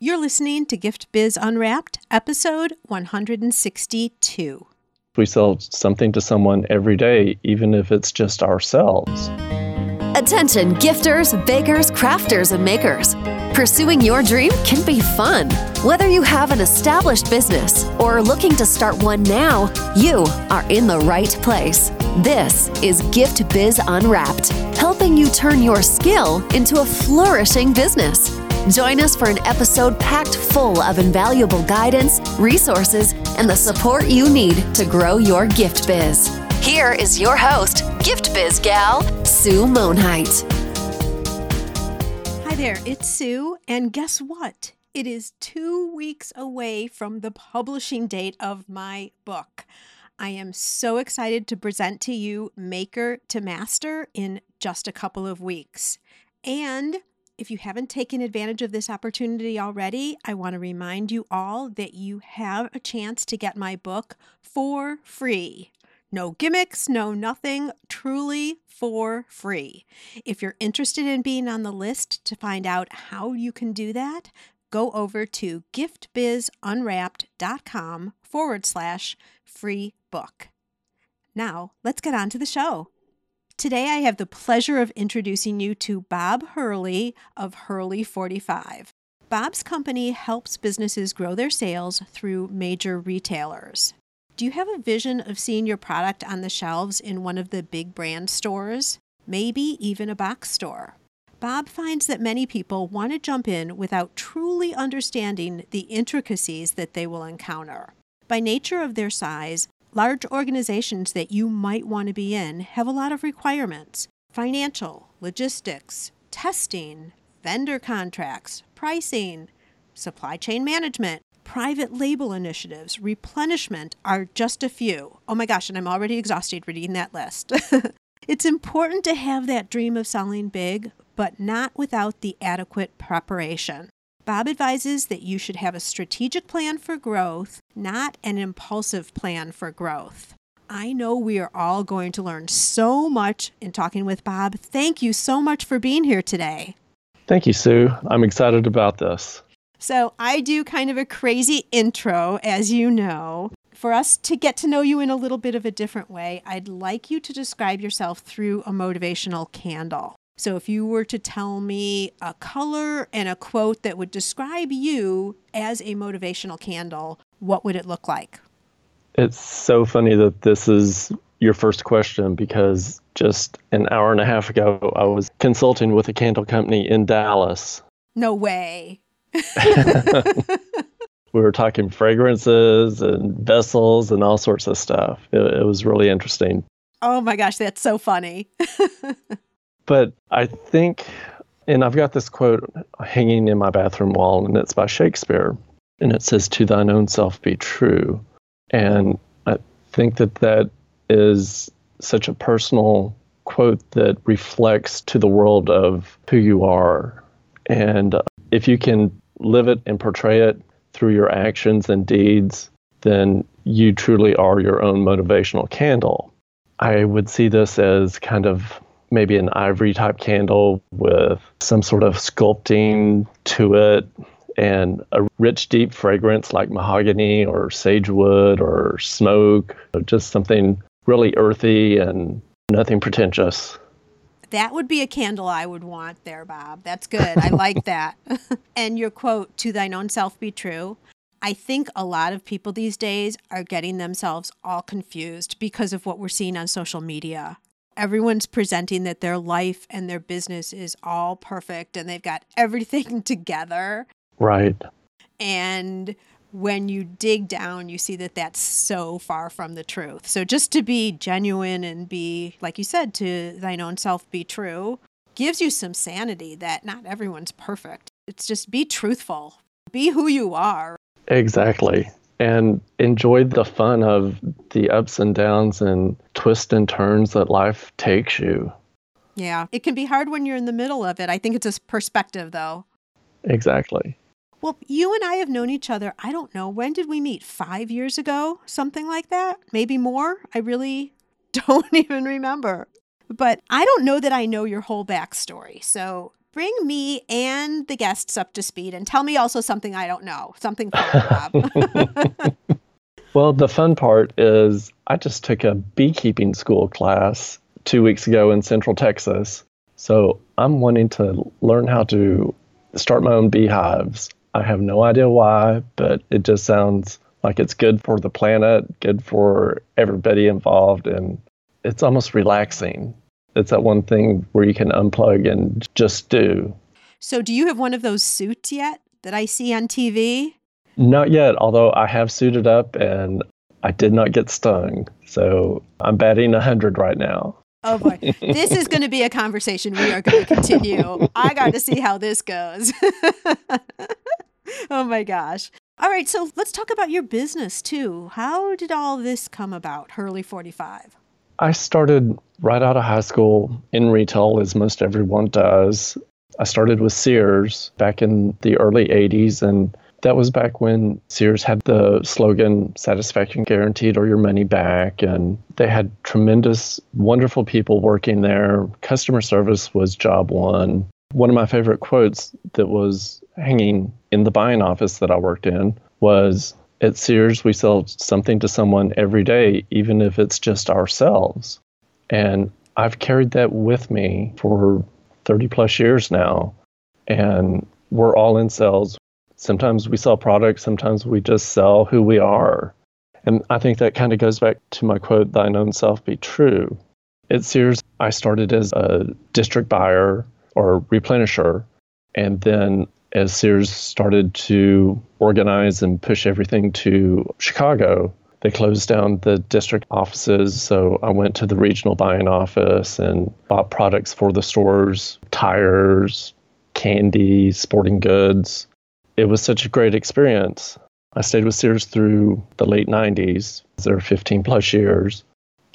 You're listening to Gift Biz Unwrapped, episode 162. We sell something to someone every day, even if it's just ourselves. Attention, gifters, bakers, crafters, and makers. Pursuing your dream can be fun. Whether you have an established business or are looking to start one now, you are in the right place. This is Gift Biz Unwrapped, helping you turn your skill into a flourishing business. Join us for an episode packed full of invaluable guidance, resources, and the support you need to grow your gift biz. Here is your host, Gift Biz gal, Sue Monhait. Hi there, it's Sue, and guess what? It is two weeks away from the publishing date of my book. I am so excited to present to you Maker to Master in just a couple of weeks. And if you haven't taken advantage of this opportunity already, I want to remind you all that you have a chance to get my book for free. No gimmicks, no nothing, truly for free. If you're interested in being on the list to find out how you can do that, go over to giftbizunwrapped.com forward slash free book. Now, let's get on to the show. Today, I have the pleasure of introducing you to Bob Hurley of Hurley 45. Bob's company helps businesses grow their sales through major retailers. Do you have a vision of seeing your product on the shelves in one of the big brand stores? Maybe even a box store. Bob finds that many people want to jump in without truly understanding the intricacies that they will encounter. By nature of their size, Large organizations that you might want to be in have a lot of requirements financial, logistics, testing, vendor contracts, pricing, supply chain management, private label initiatives, replenishment are just a few. Oh my gosh, and I'm already exhausted reading that list. it's important to have that dream of selling big, but not without the adequate preparation. Bob advises that you should have a strategic plan for growth, not an impulsive plan for growth. I know we are all going to learn so much in talking with Bob. Thank you so much for being here today. Thank you, Sue. I'm excited about this. So, I do kind of a crazy intro, as you know. For us to get to know you in a little bit of a different way, I'd like you to describe yourself through a motivational candle. So if you were to tell me a color and a quote that would describe you as a motivational candle, what would it look like? It's so funny that this is your first question because just an hour and a half ago, I was consulting with a candle company in Dallas. No way. we were talking fragrances and vessels and all sorts of stuff. It, it was really interesting. Oh my gosh, that's so funny. But I think, and I've got this quote hanging in my bathroom wall, and it's by Shakespeare. And it says, To thine own self be true. And I think that that is such a personal quote that reflects to the world of who you are. And if you can live it and portray it through your actions and deeds, then you truly are your own motivational candle. I would see this as kind of maybe an ivory type candle with some sort of sculpting to it and a rich, deep fragrance like mahogany or sagewood or smoke, just something really earthy and nothing pretentious. That would be a candle I would want there, Bob. That's good. I like that. and your quote, to thine own self be true. I think a lot of people these days are getting themselves all confused because of what we're seeing on social media everyone's presenting that their life and their business is all perfect and they've got everything together. Right. And when you dig down, you see that that's so far from the truth. So just to be genuine and be, like you said, to thine own self be true gives you some sanity that not everyone's perfect. It's just be truthful, be who you are. Exactly and enjoy the fun of the ups and downs and twists and turns that life takes you. Yeah, it can be hard when you're in the middle of it. I think it's a perspective, though. Exactly. Well, you and I have known each other, I don't know, when did we meet? Five years ago? Something like that? Maybe more? I really don't even remember. But I don't know that I know your whole backstory. So bring me and the guests up to speed and tell me also something I don't know, something well, the fun part is I just took a beekeeping school class two weeks ago in Central Texas. So I'm wanting to learn how to start my own beehives. I have no idea why, but it just sounds like it's good for the planet, good for everybody involved, and it's almost relaxing. It's that one thing where you can unplug and just do. So, do you have one of those suits yet that I see on TV? Not yet, although I have suited up and I did not get stung. So, I'm batting 100 right now. Oh boy, this is going to be a conversation we are going to continue. I got to see how this goes. oh my gosh. All right, so let's talk about your business too. How did all this come about, Hurley 45? I started right out of high school in retail, as most everyone does. I started with Sears back in the early 80s, and that was back when Sears had the slogan satisfaction guaranteed or your money back. And they had tremendous, wonderful people working there. Customer service was job one. One of my favorite quotes that was hanging in the buying office that I worked in was at Sears, we sell something to someone every day, even if it's just ourselves. And I've carried that with me for 30 plus years now. And we're all in sales. Sometimes we sell products, sometimes we just sell who we are. And I think that kind of goes back to my quote, thine own self be true. At Sears, I started as a district buyer or replenisher. And then as Sears started to organize and push everything to Chicago, they closed down the district offices. So I went to the regional buying office and bought products for the stores tires, candy, sporting goods. It was such a great experience. I stayed with Sears through the late 90s, there 15 plus years.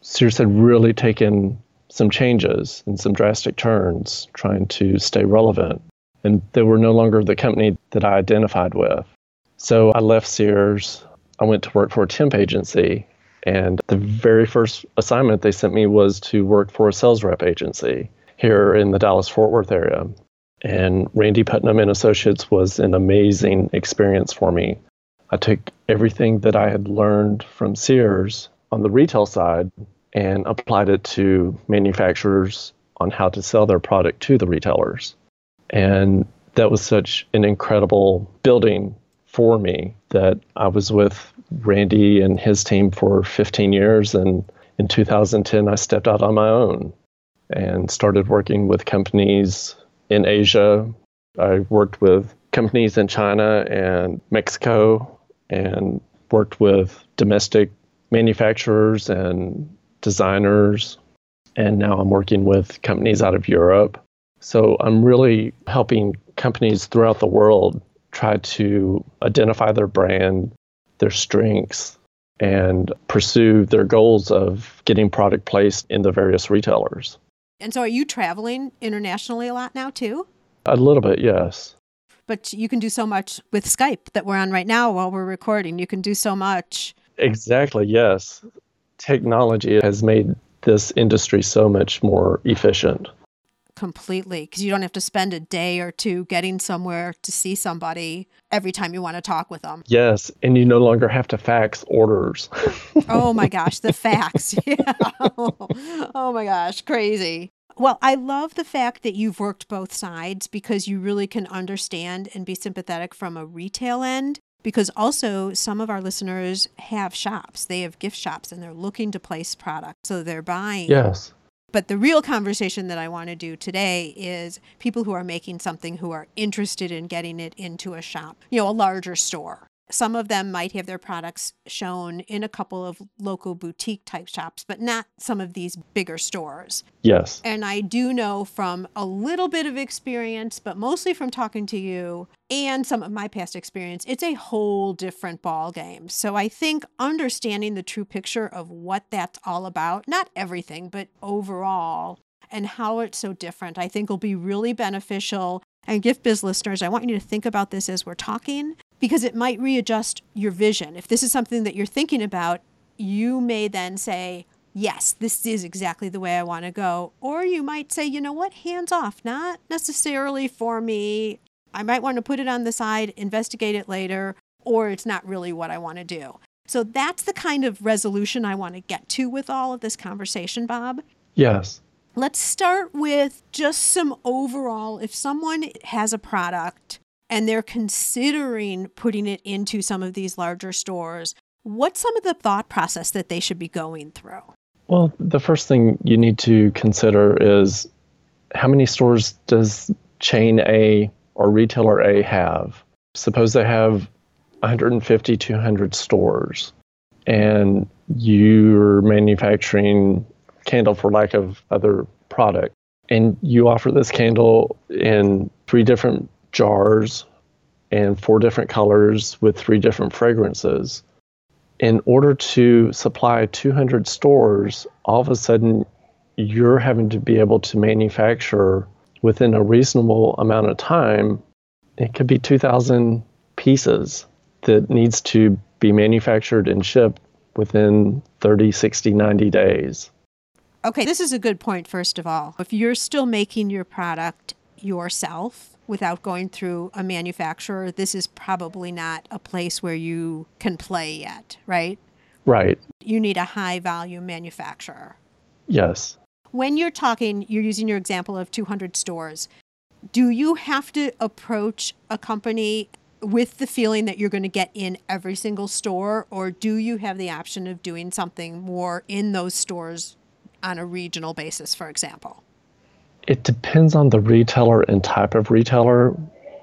Sears had really taken some changes and some drastic turns trying to stay relevant and they were no longer the company that I identified with. So I left Sears. I went to work for a temp agency. And the very first assignment they sent me was to work for a sales rep agency here in the Dallas Fort Worth area. And Randy Putnam and Associates was an amazing experience for me. I took everything that I had learned from Sears on the retail side and applied it to manufacturers on how to sell their product to the retailers. And that was such an incredible building for me that I was with Randy and his team for 15 years. And in 2010, I stepped out on my own and started working with companies in Asia. I worked with companies in China and Mexico and worked with domestic manufacturers and designers. And now I'm working with companies out of Europe so I'm really helping companies throughout the world try to identify their brand, their strengths, and pursue their goals of getting product placed in the various retailers. And so are you traveling internationally a lot now too? A little bit, yes. But you can do so much with Skype that we're on right now while we're recording. You can do so much. Exactly, yes. Technology has made this industry so much more efficient completely because you don't have to spend a day or two getting somewhere to see somebody every time you want to talk with them. Yes, and you no longer have to fax orders. oh my gosh, the fax. Yeah. oh my gosh, crazy. Well, I love the fact that you've worked both sides because you really can understand and be sympathetic from a retail end. Because also, some of our listeners have shops, they have gift shops, and they're looking to place products. So they're buying yes. But the real conversation that I want to do today is people who are making something who are interested in getting it into a shop, you know, a larger store. Some of them might have their products shown in a couple of local boutique type shops, but not some of these bigger stores. Yes. And I do know from a little bit of experience, but mostly from talking to you and some of my past experience, it's a whole different ball game. So I think understanding the true picture of what that's all about, not everything, but overall, and how it's so different, I think will be really beneficial. And Gift Biz listeners, I want you to think about this as we're talking because it might readjust your vision. If this is something that you're thinking about, you may then say, yes, this is exactly the way I want to go. Or you might say, you know what, hands off, not necessarily for me. I might want to put it on the side, investigate it later, or it's not really what I want to do. So that's the kind of resolution I want to get to with all of this conversation, Bob. Yes. Let's start with just some overall. If someone has a product and they're considering putting it into some of these larger stores, what's some of the thought process that they should be going through? Well, the first thing you need to consider is how many stores does chain A or retailer A have? Suppose they have 150, 200 stores, and you're manufacturing candle for lack of other product, and you offer this candle in three different jars and four different colors with three different fragrances. In order to supply 200 stores, all of a sudden you're having to be able to manufacture within a reasonable amount of time. It could be 2,000 pieces that needs to be manufactured and shipped within 30, 60, 90 days. Okay, this is a good point, first of all. If you're still making your product yourself without going through a manufacturer, this is probably not a place where you can play yet, right? Right. You need a high volume manufacturer. Yes. When you're talking, you're using your example of 200 stores. Do you have to approach a company with the feeling that you're going to get in every single store, or do you have the option of doing something more in those stores on a regional basis, for example? It depends on the retailer and type of retailer.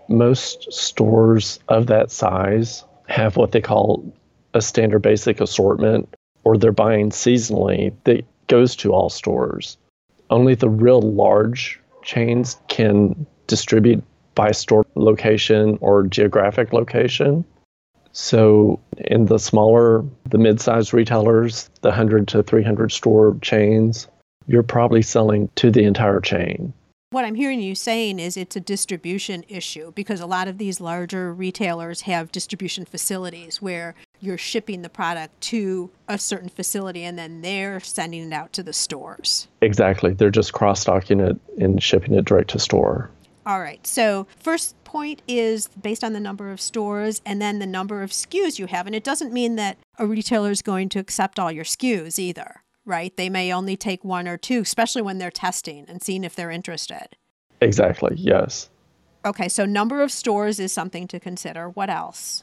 Most stores of that size have what they call a standard basic assortment, or they're buying seasonally that goes to all stores. Only the real large chains can distribute by store location or geographic location. So, in the smaller, the mid sized retailers, the 100 to 300 store chains, you're probably selling to the entire chain. What I'm hearing you saying is it's a distribution issue because a lot of these larger retailers have distribution facilities where you're shipping the product to a certain facility and then they're sending it out to the stores. Exactly. They're just cross stocking it and shipping it direct to store. All right. So, first point is based on the number of stores and then the number of SKUs you have. And it doesn't mean that a retailer is going to accept all your SKUs either, right? They may only take one or two, especially when they're testing and seeing if they're interested. Exactly. Yes. Okay. So, number of stores is something to consider. What else?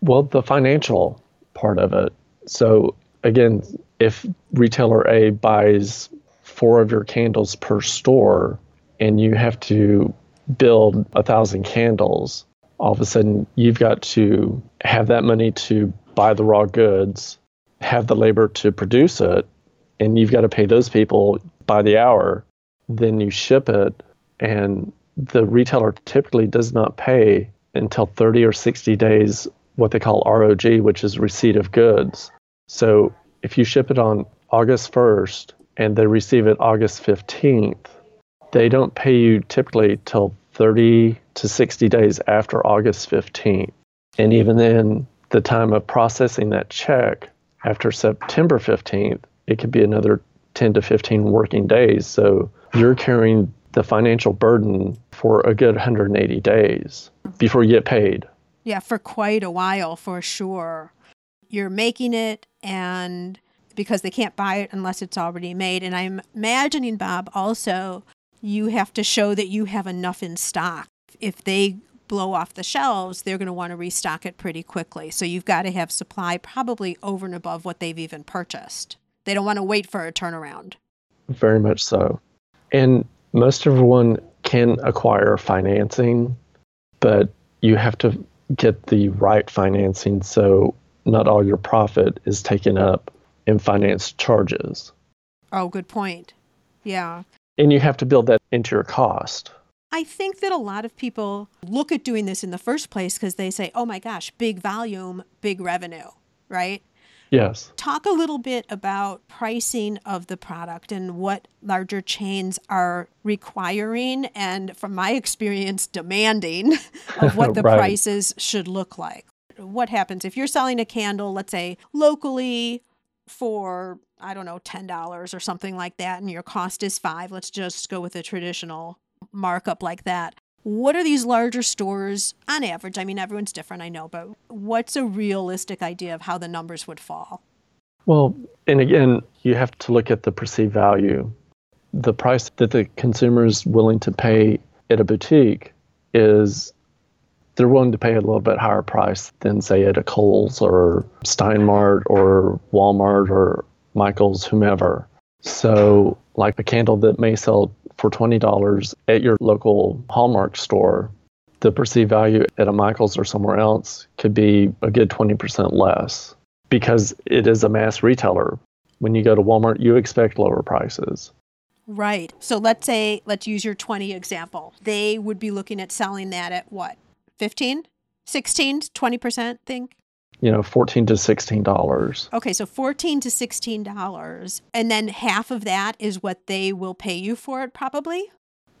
Well, the financial part of it. So, again, if retailer A buys four of your candles per store and you have to build a thousand candles, all of a sudden you've got to have that money to buy the raw goods, have the labor to produce it, and you've got to pay those people by the hour. Then you ship it, and the retailer typically does not pay until 30 or 60 days, what they call ROG, which is receipt of goods. So if you ship it on August 1st and they receive it August 15th, they don't pay you typically till 30 to 60 days after August 15th. And even then, the time of processing that check after September 15th, it could be another 10 to 15 working days. So you're carrying the financial burden for a good 180 days before you get paid. Yeah, for quite a while, for sure. You're making it, and because they can't buy it unless it's already made. And I'm imagining, Bob, also you have to show that you have enough in stock. If they blow off the shelves, they're going to want to restock it pretty quickly. So you've got to have supply probably over and above what they've even purchased. They don't want to wait for a turnaround. Very much so. And most everyone can acquire financing, but you have to get the right financing so not all your profit is taken up in finance charges. Oh, good point. Yeah. And you have to build that into your cost. I think that a lot of people look at doing this in the first place because they say, oh my gosh, big volume, big revenue, right? Yes. Talk a little bit about pricing of the product and what larger chains are requiring and, from my experience, demanding of what the right. prices should look like. What happens if you're selling a candle, let's say locally, for I don't know, $10 or something like that, and your cost is five. Let's just go with a traditional markup like that. What are these larger stores on average? I mean, everyone's different, I know, but what's a realistic idea of how the numbers would fall? Well, and again, you have to look at the perceived value. The price that the consumer is willing to pay at a boutique is they're willing to pay a little bit higher price than, say, at a Kohl's or Steinmart or Walmart or Michael's, whomever. So, like a candle that may sell for $20 at your local Hallmark store, the perceived value at a Michael's or somewhere else could be a good 20% less because it is a mass retailer. When you go to Walmart, you expect lower prices. Right. So let's say, let's use your 20 example. They would be looking at selling that at what? 15, 16, 20% think? You know, 14 to $16. Okay, so 14 to $16. And then half of that is what they will pay you for it, probably?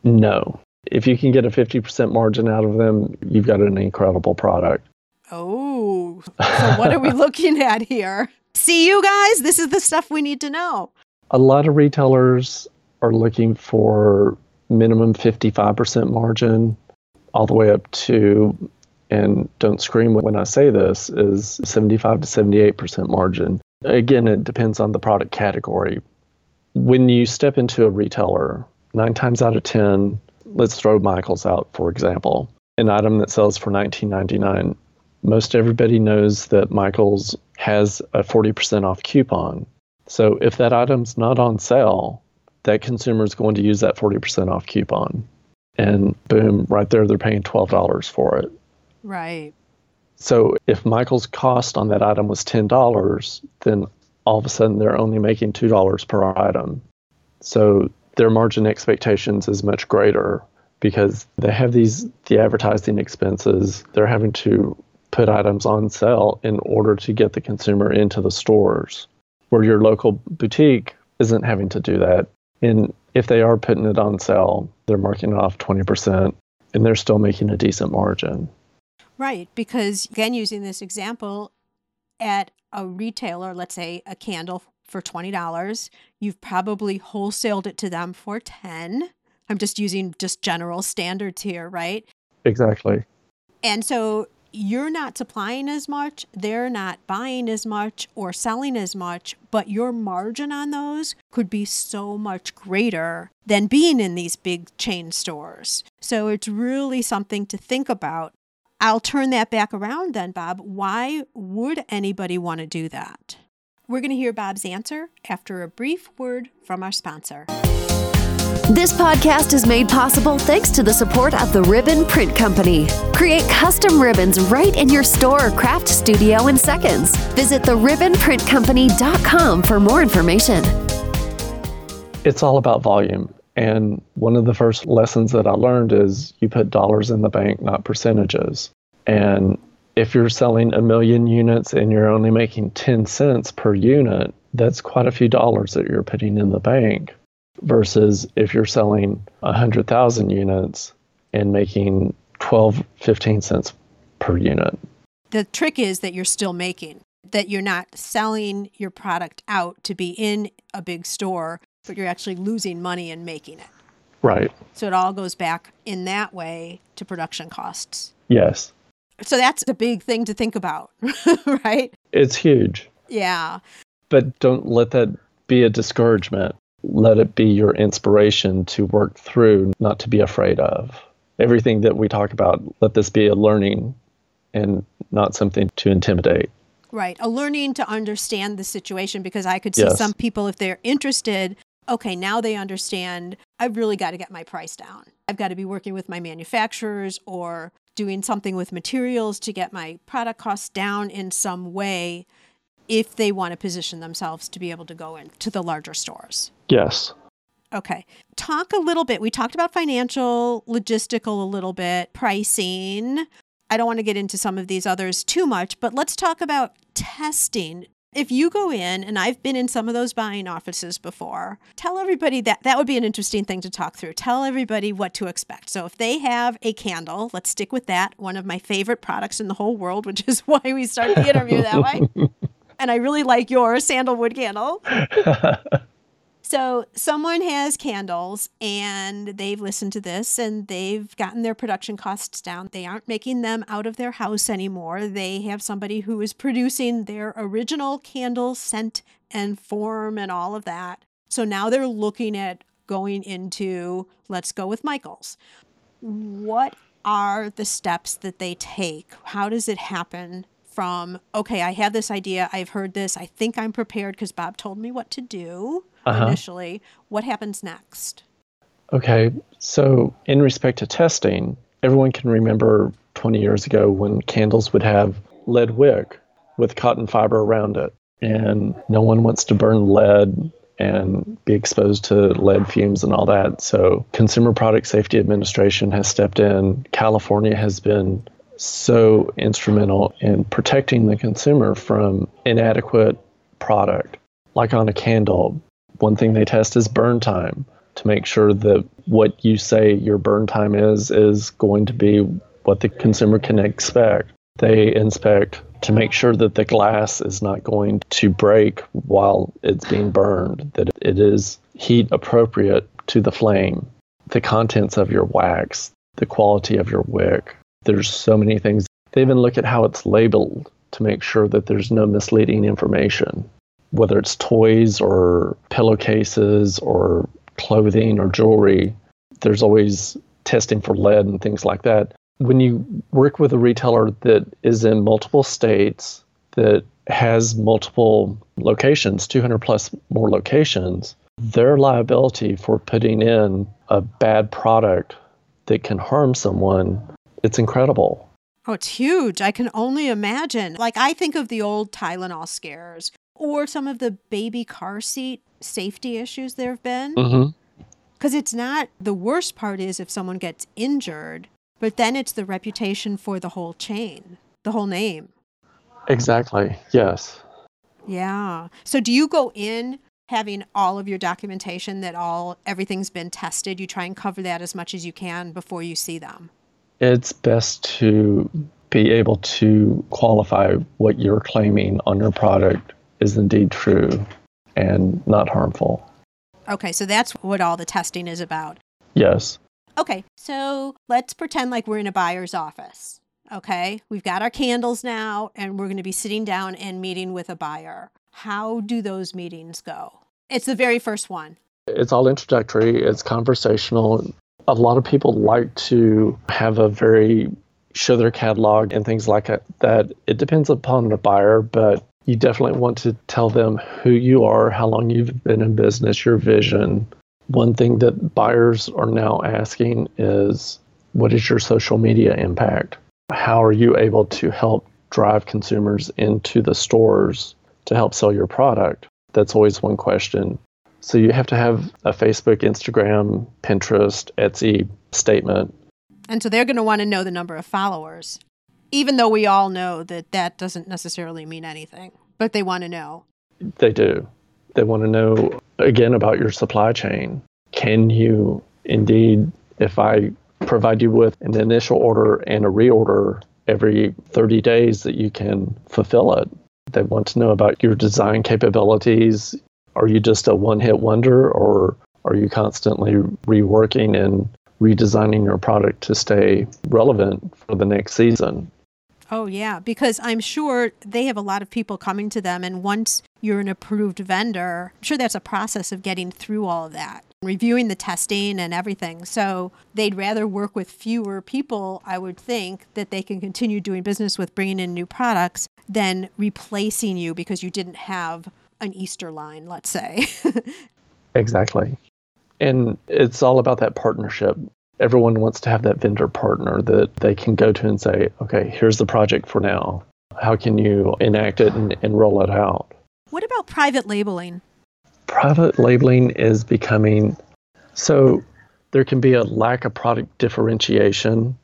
No. If you can get a 50% margin out of them, you've got an incredible product. Oh, so what are we looking at here? See you guys? This is the stuff we need to know. A lot of retailers are looking for minimum 55% margin all the way up to and don't scream when I say this is 75 to 78% margin. Again, it depends on the product category. When you step into a retailer, 9 times out of 10, let's throw Michaels out for example, an item that sells for 19.99 most everybody knows that Michaels has a 40% off coupon. So if that item's not on sale, that consumer is going to use that 40% off coupon. And boom, right there, they're paying $12 for it. Right. So if Michael's cost on that item was $10, then all of a sudden they're only making $2 per item. So their margin expectations is much greater because they have these the advertising expenses. They're having to put items on sale in order to get the consumer into the stores where your local boutique isn't having to do that. And if they are putting it on sale, they're marking it off 20% and they're still making a decent margin. Right. Because, again, using this example, at a retailer, let's say a candle for $20, you've probably wholesaled it to them for 10. I'm just using just general standards here, right? Exactly. And so you're not supplying as much, they're not buying as much or selling as much, but your margin on those could be so much greater than being in these big chain stores. So it's really something to think about. I'll turn that back around then, Bob. Why would anybody want to do that? We're going to hear Bob's answer after a brief word from our sponsor. This podcast is made possible thanks to the support of the Ribbon Print Company. Create custom ribbons right in your store or craft studio in seconds. Visit theribbonprintcompany.com for more information. It's all about volume. And one of the first lessons that I learned is you put dollars in the bank, not percentages. And if you're selling a million units and you're only making 10 cents per unit, that's quite a few dollars that you're putting in the bank versus if you're selling 100,000 units and making 12, 15 cents per unit. The trick is that you're still making, that you're not selling your product out to be in a big store, but you're actually losing money and making it. Right. So it all goes back in that way to production costs. Yes. So that's a big thing to think about, right? It's huge. Yeah. But don't let that be a discouragement let it be your inspiration to work through, not to be afraid of. Everything that we talk about, let this be a learning and not something to intimidate. Right. A learning to understand the situation because I could see Yes. some people, if they're interested, okay, now they understand I've really got to get my price down. I've got to be working with my manufacturers or doing something with materials to get my product costs down in some way if they want to position themselves to be able to go into the larger stores. Yes. Okay. Talk a little bit. We talked about financial, logistical a little bit, pricing. I don't want to get into some of these others too much, but let's talk about testing. If you go in, and I've been in some of those buying offices before, tell everybody that that would be an interesting thing to talk through. Tell everybody what to expect. So, if they have a candle, let's stick with that, one of my favorite products in the whole world, which is why we started the interview that way. and I really like your sandalwood candle. So, someone has candles and they've listened to this and they've gotten their production costs down. They aren't making them out of their house anymore. They have somebody who is producing their original candle scent and form and all of that. So now they're looking at going into, let's go with Michael's. What are the steps that they take? How does it happen from, okay, I have this idea, I've heard this, I think I'm prepared because Bob told me what to do uh-huh. initially. What happens next? Okay, so in respect to testing, everyone can remember 20 years ago when candles would have lead wick with cotton fiber around it. And no one wants to burn lead and be exposed to lead fumes and all that. So, Consumer Product Safety Administration has stepped in. California has been so instrumental in protecting the consumer from inadequate product. Like on a candle, one thing they test is burn time to make sure that what you say your burn time is is going to be what the consumer can expect. They inspect to make sure that the glass is not going to break while it's being burned, that it is heat appropriate to the flame, the contents of your wax, the quality of your wick. There's so many things. They even look at how it's labeled to make sure that there's no misleading information whether it's toys or pillowcases or clothing or jewelry, there's always testing for lead and things like that. When you work with a retailer that is in multiple states, that has multiple locations, 200 plus more locations, their liability for putting in a bad product that can harm someone, it's incredible. Oh, it's huge. I can only imagine. Like, I think of the old Tylenol scares or some of the baby car seat safety issues there have been. Because mm-hmm. it's not the worst part is if someone gets injured, but then it's the reputation for the whole chain, the whole name. Exactly. Yes. Yeah. So do you go in having all of your documentation that all everything's been tested? You try and cover that as much as you can before you see them. It's best to be able to qualify what you're claiming on your product is indeed true and not harmful. Okay, so that's what all the testing is about. Yes. Okay, so let's pretend like we're in a buyer's office. Okay, we've got our candles now, and we're going to be sitting down and meeting with a buyer. How do those meetings go? It's the very first one. It's all introductory, it's conversational. A lot of people like to have a very show their catalog and things like that. It depends upon the buyer, but you definitely want to tell them who you are, how long you've been in business, your vision. One thing that buyers are now asking is what is your social media impact? How are you able to help drive consumers into the stores to help sell your product? That's always one question. So you have to have a Facebook, Instagram, Pinterest, Etsy statement. And so they're going to want to know the number of followers even though we all know that that doesn't necessarily mean anything, but they want to know. They do. They want to know again about your supply chain. Can you indeed, if I provide you with an initial order and a reorder every 30 days, that you can fulfill it? They want to know about your design capabilities. Are you just a one hit wonder or are you constantly reworking and redesigning your product to stay relevant for the next season? Oh, yeah, because I'm sure they have a lot of people coming to them. And once you're an approved vendor, I'm sure that's a process of getting through all of that, reviewing the testing and everything. So they'd rather work with fewer people, I would think, that they can continue doing business with bringing in new products than replacing you because you didn't have an Easter line, let's say. exactly. And it's all about that partnership everyone wants to have that vendor partner that they can go to and say, okay, here's the project for now. How can you enact it and, and roll it out? What about private labeling? Private labeling is becoming so there can be a lack of product differentiation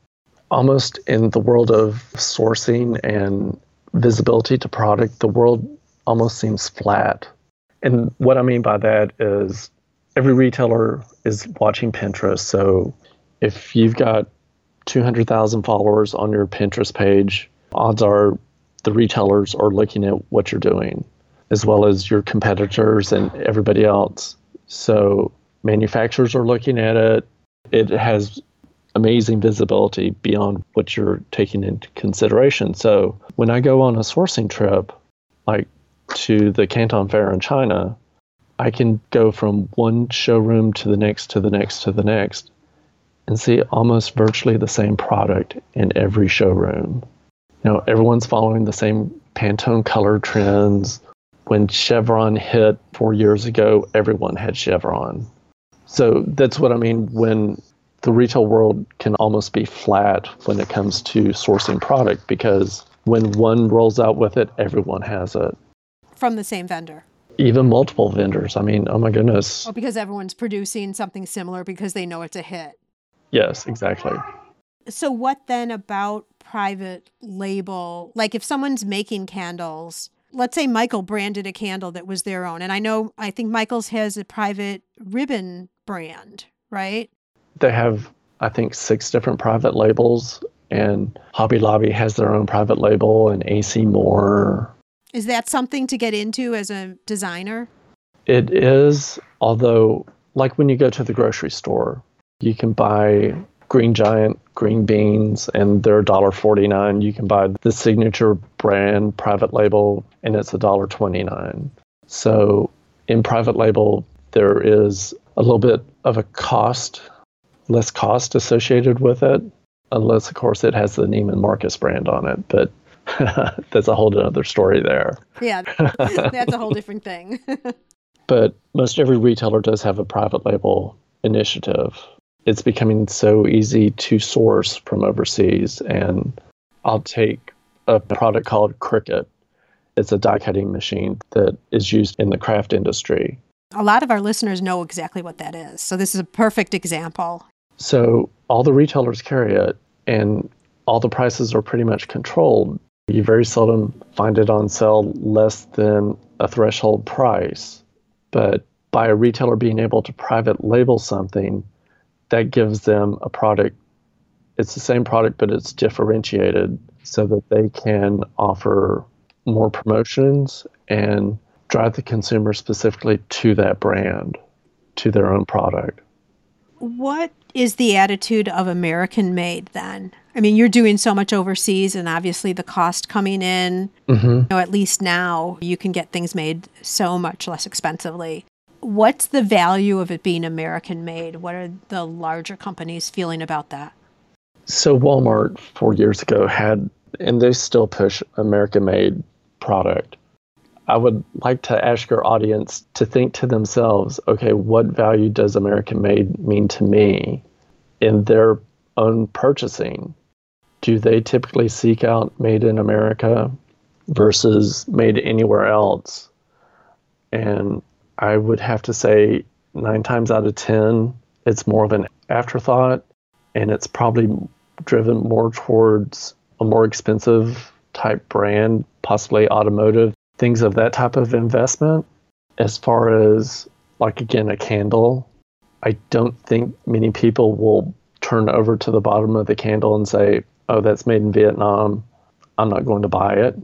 almost in the world of sourcing and visibility to product. The world almost seems flat. And what I mean by that is every retailer is watching Pinterest. So if you've got 200,000 followers on your Pinterest page, odds are the retailers are looking at what you're doing, as well as your competitors and everybody else. So manufacturers are looking at it. It has amazing visibility beyond what you're taking into consideration. So when I go on a sourcing trip, like to the Canton Fair in China, I can go from one showroom to the next to the next to the next and see almost virtually the same product in every showroom. You know, everyone's following the same Pantone color trends. When Chevron hit four years ago, everyone had Chevron. So that's what I mean when the retail world can almost be flat when it comes to sourcing product because when one rolls out with it, everyone has it. From the same vendor. Even multiple vendors. I mean, oh my goodness. Oh, because everyone's producing something similar because they know it's a hit. Yes, exactly. So, what then about private label? Like, if someone's making candles, let's say Michael branded a candle that was their own. And I know, I think Michael's has a private ribbon brand, right? They have, I think, six different private labels, and Hobby Lobby has their own private label, and AC Moore. Is that something to get into as a designer? It is, although, like when you go to the grocery store, you can buy Green Giant green beans and they're $1.49. You can buy the signature brand private label and it's $1.29. So in private label, there is a little bit of a cost, less cost associated with it, unless, of course, it has the Neiman Marcus brand on it. But that's a whole other story there. Yeah, that's a whole different thing. but most every retailer does have a private label initiative. It's becoming so easy to source from overseas. And I'll take a product called Cricut. It's a die cutting machine that is used in the craft industry. A lot of our listeners know exactly what that is. So this is a perfect example. So all the retailers carry it and all the prices are pretty much controlled. You very seldom find it on sale less than a threshold price. But by a retailer being able to private label something, that gives them a product. It's the same product, but it's differentiated so that they can offer more promotions and drive the consumer specifically to that brand, to their own product. What is the attitude of American made then? I mean, you're doing so much overseas, and obviously the cost coming in, mm-hmm. you know, at least now you can get things made so much less expensively. What's the value of it being American made? What are the larger companies feeling about that? So, Walmart four years ago had, and they still push American made product. I would like to ask your audience to think to themselves, okay, what value does American made mean to me in their own purchasing? Do they typically seek out made in America versus made anywhere else? And I would have to say nine times out of 10, it's more of an afterthought and it's probably driven more towards a more expensive type brand, possibly automotive things of that type of investment. As far as, like, again, a candle, I don't think many people will turn over to the bottom of the candle and say, oh, that's made in Vietnam. I'm not going to buy it.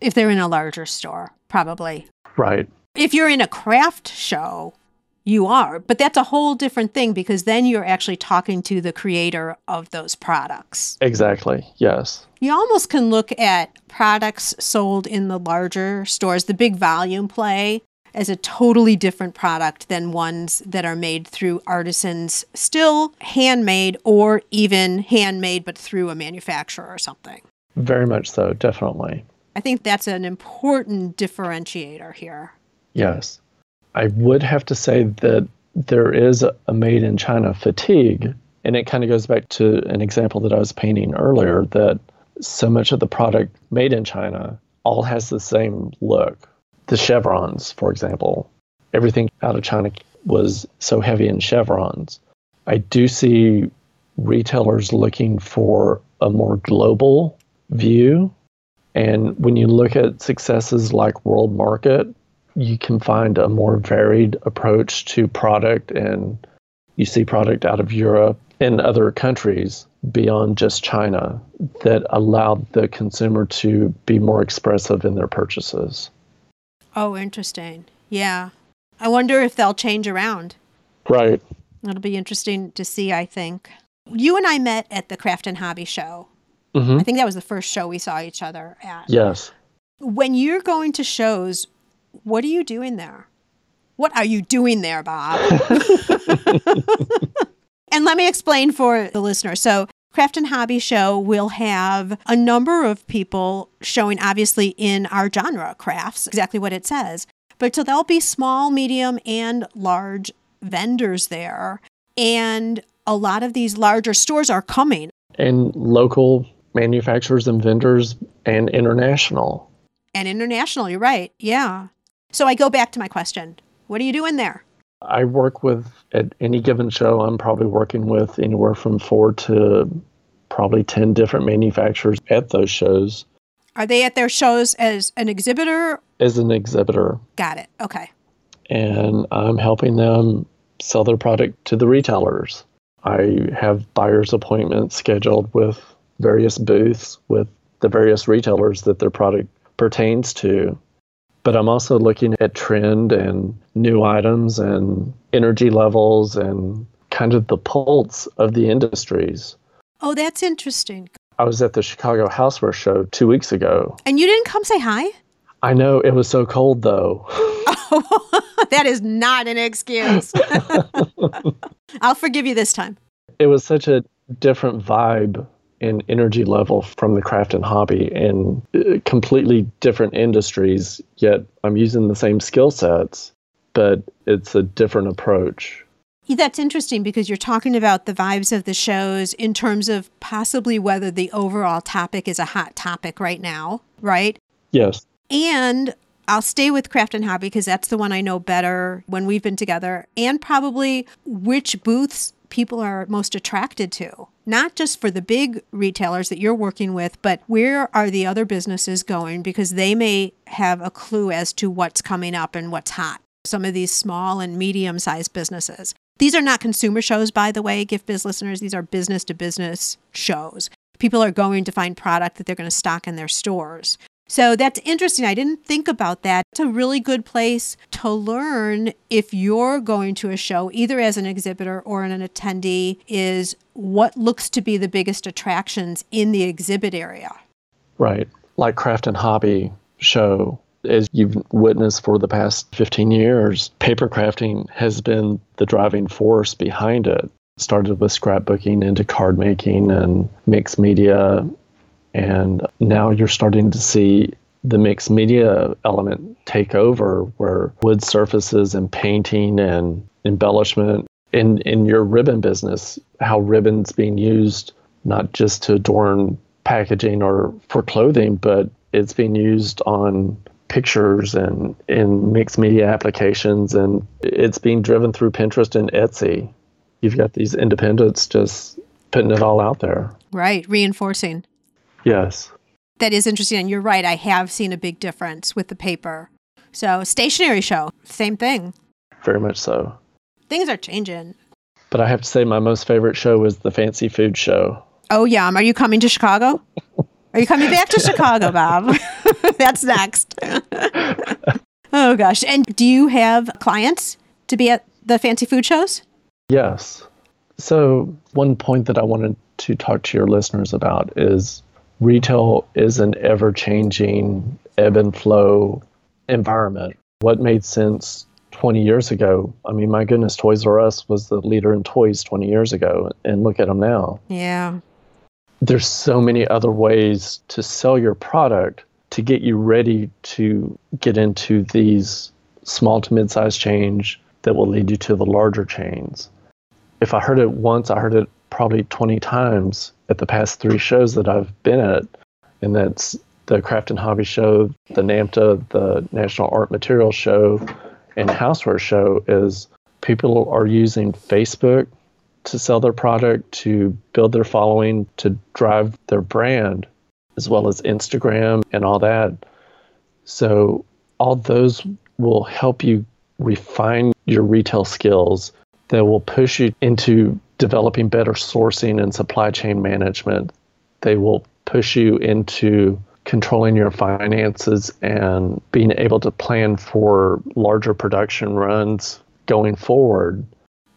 If they're in a larger store, probably. Right. If you're in a craft show, you are, but that's a whole different thing because then you're actually talking to the creator of those products. Exactly. Yes. You almost can look at products sold in the larger stores, the big volume play, as a totally different product than ones that are made through artisans, still handmade or even handmade but through a manufacturer or something. Very much so, definitely. I think that's an important differentiator here. Yes. I would have to say that there is a made in China fatigue. And it kind of goes back to an example that I was painting earlier that so much of the product made in China all has the same look. The chevrons, for example, everything out of China was so heavy in chevrons. I do see retailers looking for a more global view. And when you look at successes like World Market, you can find a more varied approach to product and you see product out of Europe and other countries beyond just China that allowed the consumer to be more expressive in their purchases. Oh, interesting. Yeah. I wonder if they'll change around. Right. It'll be interesting to see, I think. You and I met at the Craft and Hobby Show. hmm I think that was the first show we saw each other at. Yes. When you're going to shows, what are you doing there? What are you doing there, Bob? and let me explain for the listener. So, Craft and Hobby Show will have a number of people showing, obviously, in our genre, crafts, exactly what it says. But so there'll be small, medium, and large vendors there. And a lot of these larger stores are coming. And local manufacturers and vendors and international. And international, you're right. Yeah. So I go back to my question What are you doing there? I work with, at any given show, I'm probably working with anywhere from four to probably 10 different manufacturers at those shows Are they at their shows as an exhibitor? as an exhibitor. Got it. Okay. and I'm helping them sell their product to the retailers. I have buyer's appointments scheduled with various booths with the various retailers that their product pertains to. But I'm also looking at trend and new items and energy levels and kind of the pulse of the industries. Oh, that's interesting. I was at the Chicago Houseware Show two weeks ago. And you didn't come say hi? I know it was so cold though. Oh, that is not an excuse. I'll forgive you this time. it was such a different vibe and energy level from the craft and hobby and uh, completely different industries yet i'm using the same skill sets but it's a different approach That's interesting because you're talking about the vibes of the shows in terms of possibly whether the overall topic is a hot topic right now, right? yes And I'll stay with craft and hobby because that's the one I know better when we've been together, and probably which booths people are most attracted to. Not just for the big retailers that you're working with, but where are the other businesses going because they may have a clue as to what's coming up and what's hot. Some of these small and medium sized businesses. These are not consumer shows, by the way, gift biz listeners. These are business to business shows. People are going to find product that they're going to stock in their stores. So that's interesting. I didn't think about that. It's a really good place to learn if you're going to a show, either as an exhibitor or an attendee, is what looks to be the biggest attractions in the exhibit area. right like craft and hobby show as you've witnessed for the past 15 years paper crafting has been the driving force behind it started with scrapbooking into card making and mixed media And now you're starting to see the mixed media element take over where wood surfaces and painting and embellishment in, in your ribbon business, how ribbon's being used not just to adorn packaging or for clothing, but it's being used on pictures and in mixed media applications and it's being driven through Pinterest and Etsy. You've got these independents just putting it all out there. Right, reinforcing. Yes. That is interesting. And you're right, I have seen a big difference with the paper. So, stationery show, same thing. Very much so. Things are changing. But I have to say, my most favorite show was the Fancy Food Show. Oh, yum. Are you coming to Chicago? Are you coming back to Chicago, Bob? That's next. oh, gosh. And do you have clients to be at the fancy food shows? Yes. So, one point that I wanted to talk to your listeners about is retail is an ever changing ebb and flow environment. What made sense 20 years ago? I mean, my goodness, Toys R Us was the leader in toys 20 years ago, and look at them now. Yeah. There's so many other ways to sell your product to get you ready to get into these small to mid sized change that will lead you to the larger chains. If I heard it once, I heard it probably 20 times at the past three shows that I've been at, and that's the Craft and Hobby Show, the NAMTA, the National Art Materials Show, and Houseware Show. Is people are using Facebook to sell their product, to build their following, to drive their brand, as well as Instagram and all that. So, all those will help you refine your retail skills that will push you into developing better sourcing and supply chain management. They will push you into controlling your finances and being able to plan for larger production runs going forward.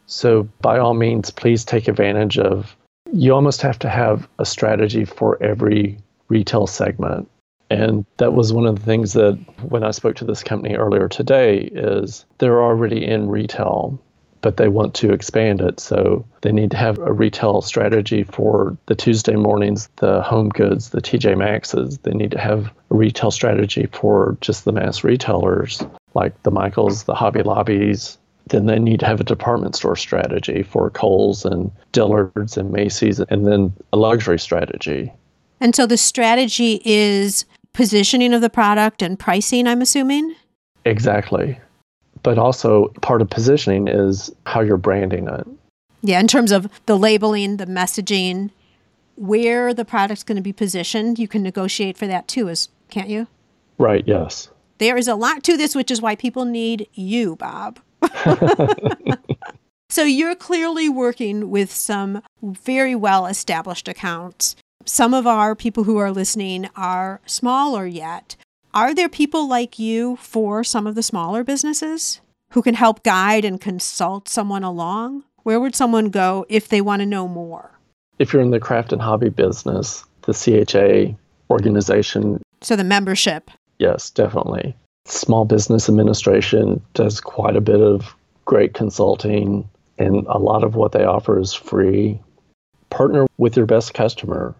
So, by all means, please take advantage of. You almost have to have a strategy for every retail segment. And that was one of the things that when I spoke to this company earlier today is they're already in retail but they want to expand it. So they need to have a retail strategy for the Tuesday mornings, the home goods, the TJ Maxxes. They need to have a retail strategy for just the mass retailers like the Michaels, the Hobby Lobbies. Then they need to have a department store strategy for Kohl's and Dillard's and Macy's, and then a luxury strategy. And so the strategy is positioning of the product and pricing, I'm assuming? Exactly but also part of positioning is how you're branding it. Yeah, in terms of the labeling, the messaging, where the product's going to be positioned, you can negotiate for that too, is can't you? Right, yes. There is a lot to this, which is why people need you, Bob. so you're clearly working with some very well established accounts. Some of our people who are listening are smaller yet, are there people like you for some of the smaller businesses who can help guide and consult someone along? Where would someone go if they want to know more? If you're in the craft and hobby business, the CHA organization. So the membership. Yes, definitely. Small Business Administration does quite a bit of great consulting, and a lot of what they offer is free. Partner with your best customer,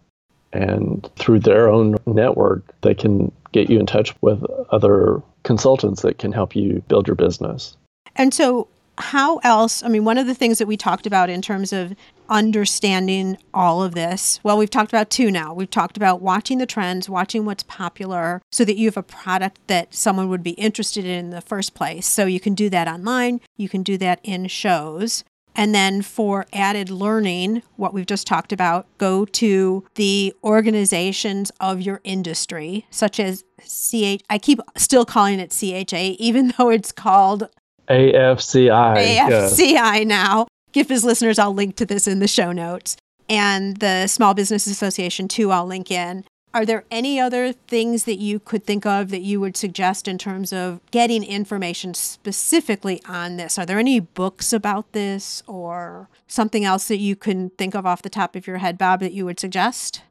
and through their own network, they can get you in touch with other consultants that can help you build your business. And so, how else? I mean, one of the things that we talked about in terms of understanding all of this, well, we've talked about two now. We've talked about watching the trends, watching what's popular, so that you have a product that someone would be interested in in the first place. So, you can do that online, you can do that in shows. And then for added learning, what we've just talked about, go to the organizations of your industry, such as CH. I keep still calling it CHA, even though it's called AFCI. AFCI yeah. now. Gift Biz listeners, I'll link to this in the show notes. And the Small Business Association, too, I'll link in. Are there any other things that you could think of that you would suggest in terms of getting information specifically on this? Are there any books about this or something else that you can think of off the top of your head, Bob, that you would suggest?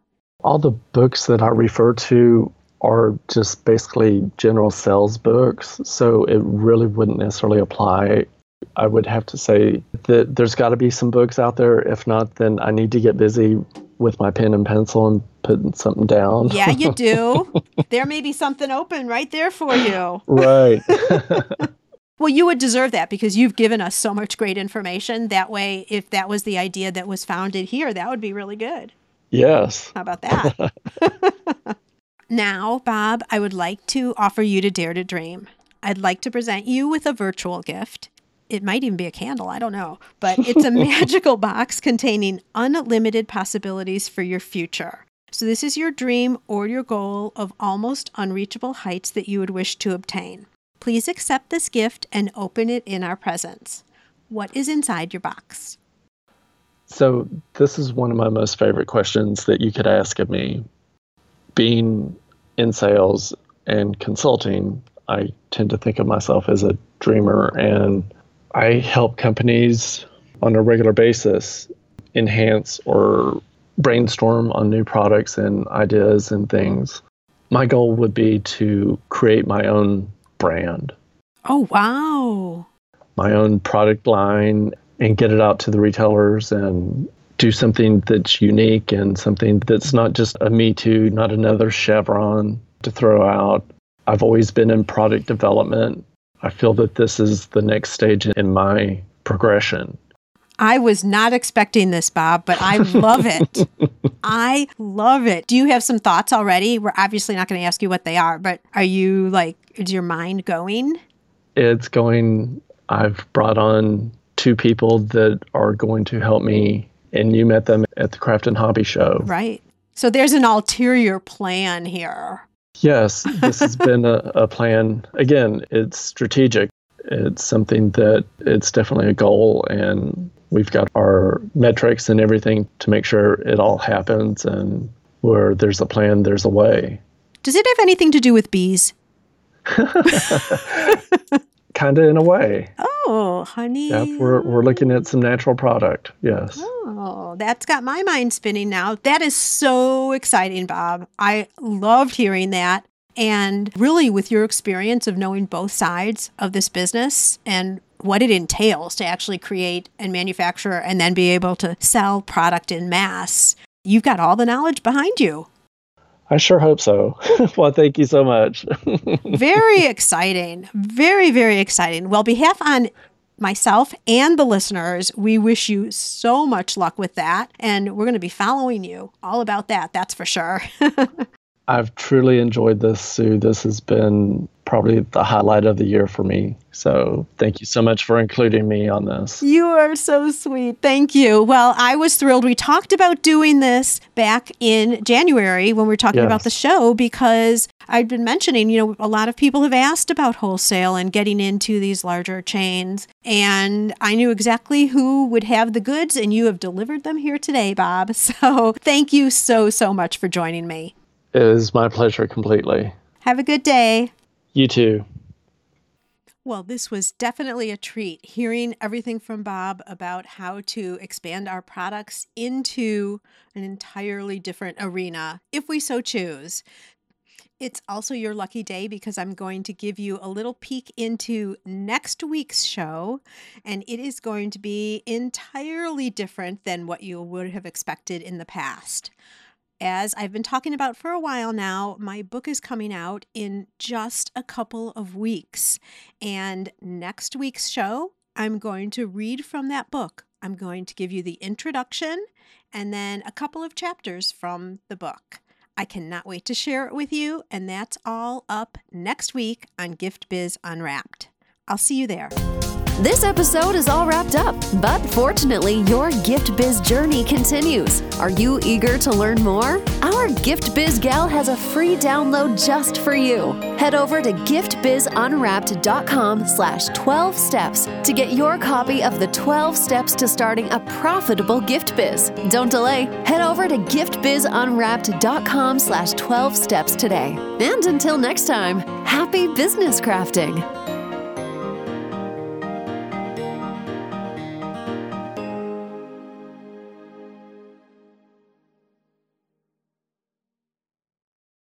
All the books that I refer to are just basically general sales books, so it really wouldn't necessarily apply I would have to say that there's got to be some books out there. If not, then I need to get busy with my pen and pencil and putting something down. Yeah, you do. there may be something open right there for you. Right. well, you would deserve that because you've given us so much great information. That way, if that was the idea that was founded here, that would be really good. Yes. How about that? now, Bob, I would like to offer you to Dare to Dream. I'd like to present you with a virtual gift it might even be a candle, I don't know. But it's a magical box containing unlimited possibilities for your future. So, this is your dream or your goal of almost unreachable heights that you would wish to obtain. Please accept this gift and open it in our presence. What is inside your box? So, this is one of my most favorite questions that you could ask of me. Being in sales and consulting, I tend to think of myself as a dreamer and I help companies on a regular basis enhance or brainstorm on new products and ideas and things. My goal would be to create my own brand. Oh, wow. My own product line and get it out to the retailers and do something that's unique and something that's not just a Me Too, not another Chevron to throw out. I've always been in product development I feel that this is the next stage in my progression. I was not expecting this, Bob, but I love it. I love it. Do you have some thoughts already? We're obviously not going to ask you what they are, but are you like, is your mind going? It's going. I've brought on two people that are going to help me, and you met them at the Craft and Hobby Show. Right. So there's an ulterior plan here. Yes, this has been a, a plan. Again, it's strategic. It's something that it's definitely a goal, and we've got our metrics and everything to make sure it all happens. And where there's a plan, there's a way. Does it have anything to do with bees? kind of in a way. Oh, Oh, honey. Yep, we're, we're looking at some natural product. Yes. Oh, that's got my mind spinning now. That is so exciting, Bob. I loved hearing that. And really, with your experience of knowing both sides of this business and what it entails to actually create and manufacture and then be able to sell product in mass, you've got all the knowledge behind you. I sure hope so. well, thank you so much. very exciting. Very, very exciting. Well, behalf on myself and the listeners, we wish you so much luck with that. And we're going to be following you all about that. That's for sure. I've truly enjoyed this, Sue. This has been probably the highlight of the year for me. So thank you so much for including me on this. You are so sweet. Thank you. Well, I was thrilled. We talked about doing this back in January when we were talking yes. about the show because I'd been mentioning, you know, a lot of people have asked about wholesale and getting into these larger chains. And I knew exactly who would have the goods, and you have delivered them here today, Bob. So thank you so, so much for joining me. It is my pleasure completely. Have a good day. You too. Well, this was definitely a treat hearing everything from Bob about how to expand our products into an entirely different arena if we so choose. It's also your lucky day because I'm going to give you a little peek into next week's show, and it is going to be entirely different than what you would have expected in the past as I've been talking about for a while now, my book is coming out in just a couple of weeks. And next week's show, I'm going to read from that book. I'm going to give you the introduction and then a couple of chapters from the book. I cannot wait to share it with you, and that's all up next week on Gift Biz Unwrapped. I'll see you there. This episode is all wrapped up, but fortunately, your Gift Biz journey continues. Are you eager to learn more? Our Gift Biz Gal has a free download just for you. Head over to giftbizunwrapped.com slash 12 steps to get your copy of the 12 steps to starting a profitable gift biz. Don't delay. Head over to giftbizunwrapped.com slash 12 steps today. And until next time, happy business crafting.